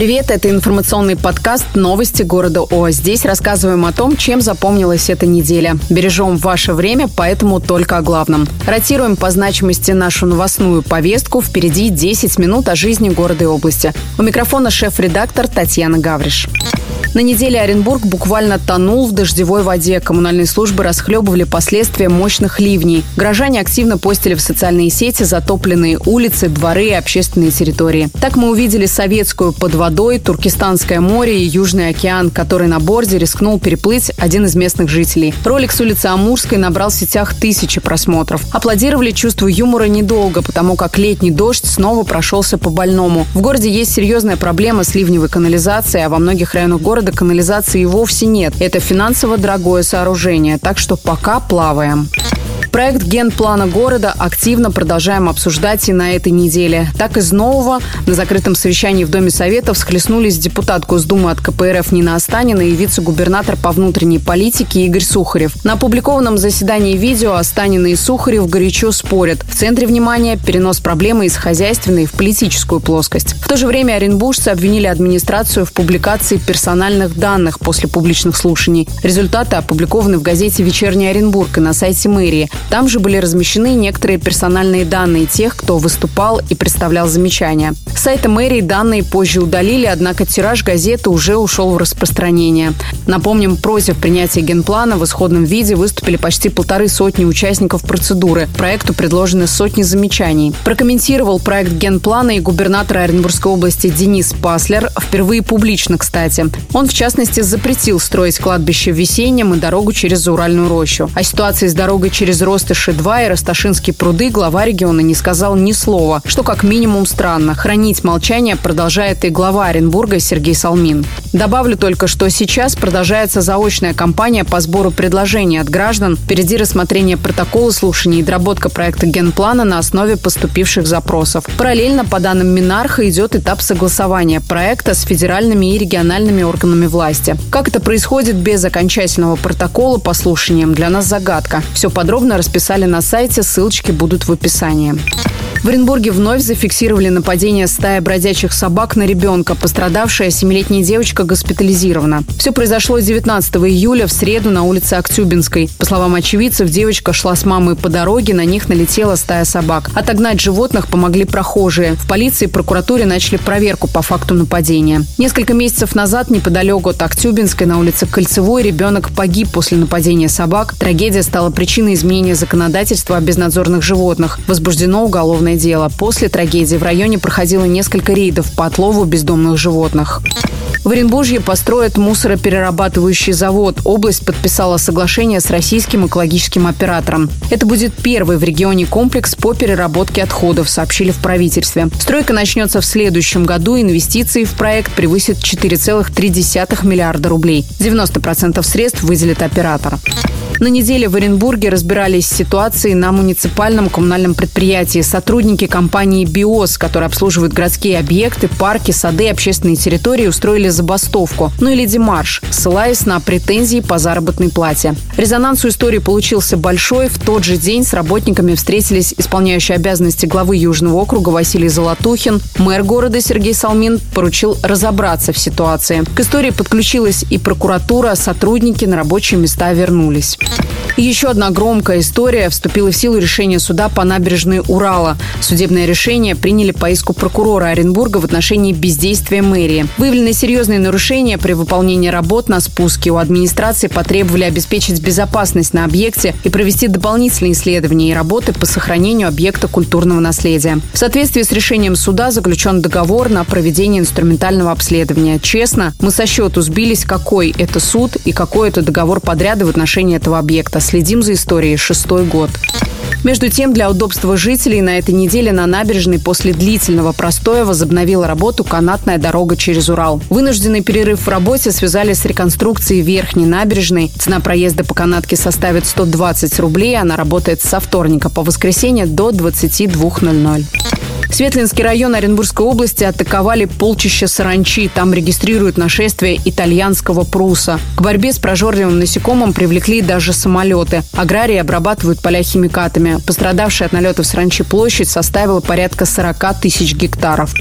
привет! Это информационный подкаст «Новости города О». Здесь рассказываем о том, чем запомнилась эта неделя. Бережем ваше время, поэтому только о главном. Ротируем по значимости нашу новостную повестку. Впереди 10 минут о жизни города и области. У микрофона шеф-редактор Татьяна Гавриш. На неделе Оренбург буквально тонул в дождевой воде. Коммунальные службы расхлебывали последствия мощных ливней. Горожане активно постили в социальные сети затопленные улицы, дворы и общественные территории. Так мы увидели советскую под водой, Туркестанское море и Южный океан, который на борде рискнул переплыть один из местных жителей. Ролик с улицы Амурской набрал в сетях тысячи просмотров. Аплодировали чувству юмора недолго, потому как летний дождь снова прошелся по больному. В городе есть серьезная проблема с ливневой канализацией, а во многих районах города города канализации вовсе нет. Это финансово дорогое сооружение, так что пока плаваем. Проект генплана города активно продолжаем обсуждать и на этой неделе. Так из нового на закрытом совещании в Доме Советов схлестнулись депутат Госдумы от КПРФ Нина Останина и вице-губернатор по внутренней политике Игорь Сухарев. На опубликованном заседании видео Останина и Сухарев горячо спорят. В центре внимания перенос проблемы из хозяйственной в политическую плоскость. В то же время оренбуржцы обвинили администрацию в публикации персональных данных после публичных слушаний. Результаты опубликованы в газете «Вечерний Оренбург» и на сайте мэрии. Там же были размещены некоторые персональные данные тех, кто выступал и представлял замечания. С сайта мэрии данные позже удалили, однако тираж газеты уже ушел в распространение. Напомним, против принятия генплана в исходном виде выступили почти полторы сотни участников процедуры. Проекту предложены сотни замечаний. Прокомментировал проект генплана и губернатор Оренбургской области Денис Паслер, впервые публично, кстати. Он, в частности, запретил строить кладбище в Весеннем и дорогу через Уральную рощу. О ситуации с дорогой через Ростыши-2 и Росташинские пруды глава региона не сказал ни слова, что как минимум странно. Хранить молчание продолжает и глава Оренбурга Сергей Салмин. Добавлю только, что сейчас продолжается заочная кампания по сбору предложений от граждан. Впереди рассмотрение протокола слушаний и доработка проекта генплана на основе поступивших запросов. Параллельно, по данным Минарха, идет этап согласования проекта с федеральными и региональными органами власти. Как это происходит без окончательного протокола по слушаниям, для нас загадка. Все подробно расписали на сайте, ссылочки будут в описании. В Оренбурге вновь зафиксировали нападение стаи бродячих собак на ребенка. Пострадавшая семилетняя девочка госпитализирована. Все произошло 19 июля в среду на улице Актюбинской. По словам очевидцев, девочка шла с мамой по дороге, на них налетела стая собак. Отогнать животных помогли прохожие. В полиции и прокуратуре начали проверку по факту нападения. Несколько месяцев назад неподалеку от Актюбинской на улице Кольцевой ребенок погиб после нападения собак. Трагедия стала причиной изменения законодательства о безнадзорных животных. Возбуждено уголовное дело. После трагедии в районе проходило несколько рейдов по отлову бездомных животных. В Оренбуржье построят мусороперерабатывающий завод. Область подписала соглашение с российским экологическим оператором. Это будет первый в регионе комплекс по переработке отходов, сообщили в правительстве. Стройка начнется в следующем году. Инвестиции в проект превысят 4,3 миллиарда рублей. 90% средств выделит оператор. На неделе в Оренбурге разбирались с ситуацией на муниципальном коммунальном предприятии. Сотрудники компании «Биос», которые обслуживают городские объекты, парки, сады, общественные территории, устроили забастовку, ну или демарш, ссылаясь на претензии по заработной плате. Резонанс у истории получился большой. В тот же день с работниками встретились исполняющий обязанности главы Южного округа Василий Золотухин. Мэр города Сергей Салмин поручил разобраться в ситуации. К истории подключилась и прокуратура, сотрудники на рабочие места вернулись. Еще одна громкая история. Вступило в силу решение суда по набережной Урала. Судебное решение приняли по иску прокурора Оренбурга в отношении бездействия мэрии. Выявлены серьезные нарушения при выполнении работ на спуске. У администрации потребовали обеспечить безопасность на объекте и провести дополнительные исследования и работы по сохранению объекта культурного наследия. В соответствии с решением суда заключен договор на проведение инструментального обследования. Честно, мы со счету сбились, какой это суд и какой это договор подряда в отношении этого объекта. Следим за историей шестой год. Между тем, для удобства жителей на этой неделе на набережной после длительного простоя возобновила работу канатная дорога через Урал. Вынужденный перерыв в работе связали с реконструкцией верхней набережной. Цена проезда по канатке составит 120 рублей. Она работает со вторника по воскресенье до 22.00. Светлинский район Оренбургской области атаковали полчища саранчи. Там регистрируют нашествие итальянского пруса. К борьбе с прожорливым насекомым привлекли даже самолеты. Аграрии обрабатывают поля химикатами. Пострадавшая от налетов саранчи площадь составила порядка 40 тысяч гектаров.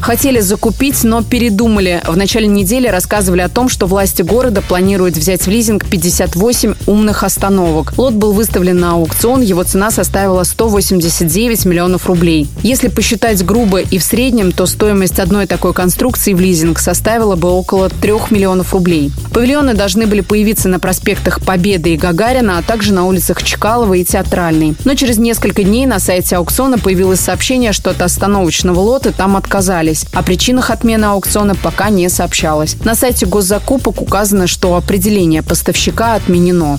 Хотели закупить, но передумали. В начале недели рассказывали о том, что власти города планируют взять в лизинг 58 умных остановок. Лот был выставлен на аукцион, его цена составила 189 миллионов рублей. Если посчитать грубо и в среднем, то стоимость одной такой конструкции в лизинг составила бы около 3 миллионов рублей. Павильоны должны были появиться на проспектах Победы и Гагарина, а также на улицах Чкалова и Театральной. Но через несколько дней на сайте аукциона появилось сообщение, что от остановочного лота там отказались. О причинах отмены аукциона пока не сообщалось. На сайте госзакупок указано, что определение поставщика отменено.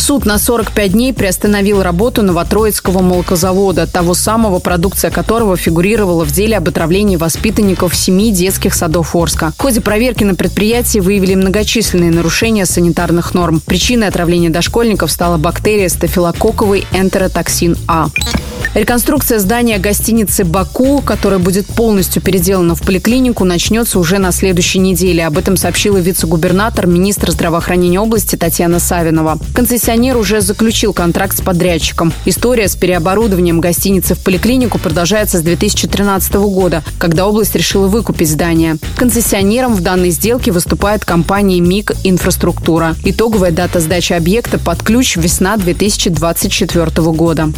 Суд на 45 дней приостановил работу Новотроицкого молокозавода, того самого, продукция которого фигурировала в деле об отравлении воспитанников семи детских садов Орска. В ходе проверки на предприятии выявили многочисленные нарушения санитарных норм. Причиной отравления дошкольников стала бактерия стафилококковый энтеротоксин А. Реконструкция здания гостиницы «Баку», которая будет полностью переделана в поликлинику, начнется уже на следующей неделе. Об этом сообщила вице-губернатор, министр здравоохранения области Татьяна Савинова. Концессионер уже заключил контракт с подрядчиком. История с переоборудованием гостиницы в поликлинику продолжается с 2013 года, когда область решила выкупить здание. Концессионером в данной сделке выступает компания «МИГ Инфраструктура». Итоговая дата сдачи объекта под ключ весна 2024 года.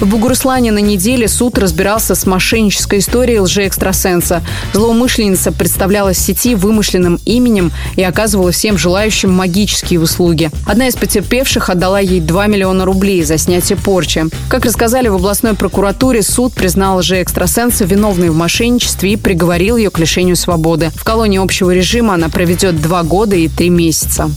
В Бугуруслане на неделе суд разбирался с мошеннической историей лжеэкстрасенса. Злоумышленница представлялась в сети вымышленным именем и оказывала всем желающим магические услуги. Одна из потерпевших отдала ей 2 миллиона рублей за снятие порчи. Как рассказали в областной прокуратуре, суд признал лжеэкстрасенса виновной в мошенничестве и приговорил ее к лишению свободы. В колонии общего режима она проведет два года и три месяца.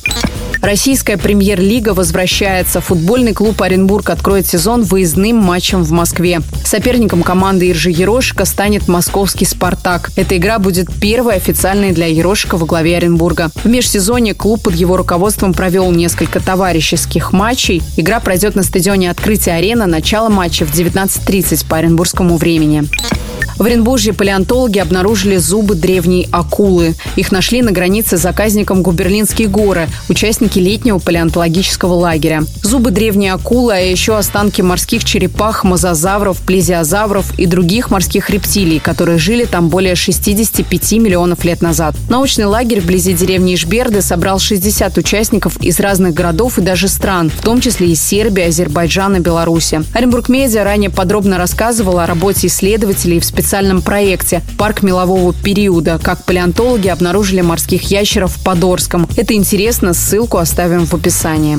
Российская премьер-лига возвращается. Футбольный клуб Оренбург откроет сезон выездным матчем в Москве. Соперником команды Иржи Ерошика станет московский «Спартак». Эта игра будет первой официальной для Ерошика во главе Оренбурга. В межсезонье клуб под его руководством провел несколько товарищеских матчей. Игра пройдет на стадионе «Открытие арена». Начало матча в 19.30 по оренбургскому времени. В Оренбурге палеонтологи обнаружили зубы древней акулы. Их нашли на границе с заказником Губерлинские горы, участники летнего палеонтологического лагеря. Зубы древней акулы, а еще останки морских черепах, мозазавров, плезиозавров и других морских рептилий, которые жили там более 65 миллионов лет назад. Научный лагерь вблизи деревни Ишберды собрал 60 участников из разных городов и даже стран, в том числе из Сербии, Азербайджана, Беларуси. Оренбург Медиа ранее подробно рассказывал о работе исследователей в специальном специальном проекте «Парк мелового периода», как палеонтологи обнаружили морских ящеров в Подорском. Это интересно, ссылку оставим в описании.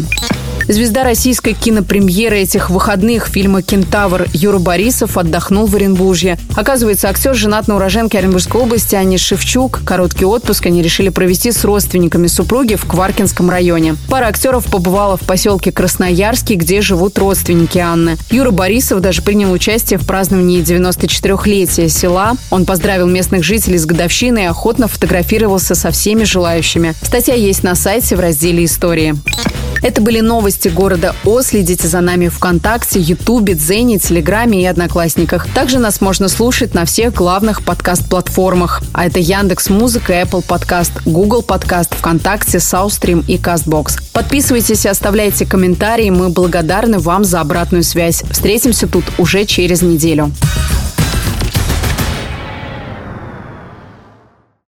Звезда российской кинопремьеры этих выходных фильма «Кентавр» Юра Борисов отдохнул в Оренбурге. Оказывается, актер женат на уроженке Оренбургской области Ане Шевчук. Короткий отпуск они решили провести с родственниками супруги в Кваркинском районе. Пара актеров побывала в поселке Красноярский, где живут родственники Анны. Юра Борисов даже принял участие в праздновании 94-летия села. Он поздравил местных жителей с годовщиной и охотно фотографировался со всеми желающими. Статья есть на сайте в разделе «Истории». Это были новости города О. Следите за нами ВКонтакте, Ютубе, Дзене, Телеграме и Одноклассниках. Также нас можно слушать на всех главных подкаст-платформах. А это Яндекс Музыка, Apple Подкаст, Google Подкаст, ВКонтакте, Саустрим и Кастбокс. Подписывайтесь и оставляйте комментарии. Мы благодарны вам за обратную связь. Встретимся тут уже через неделю.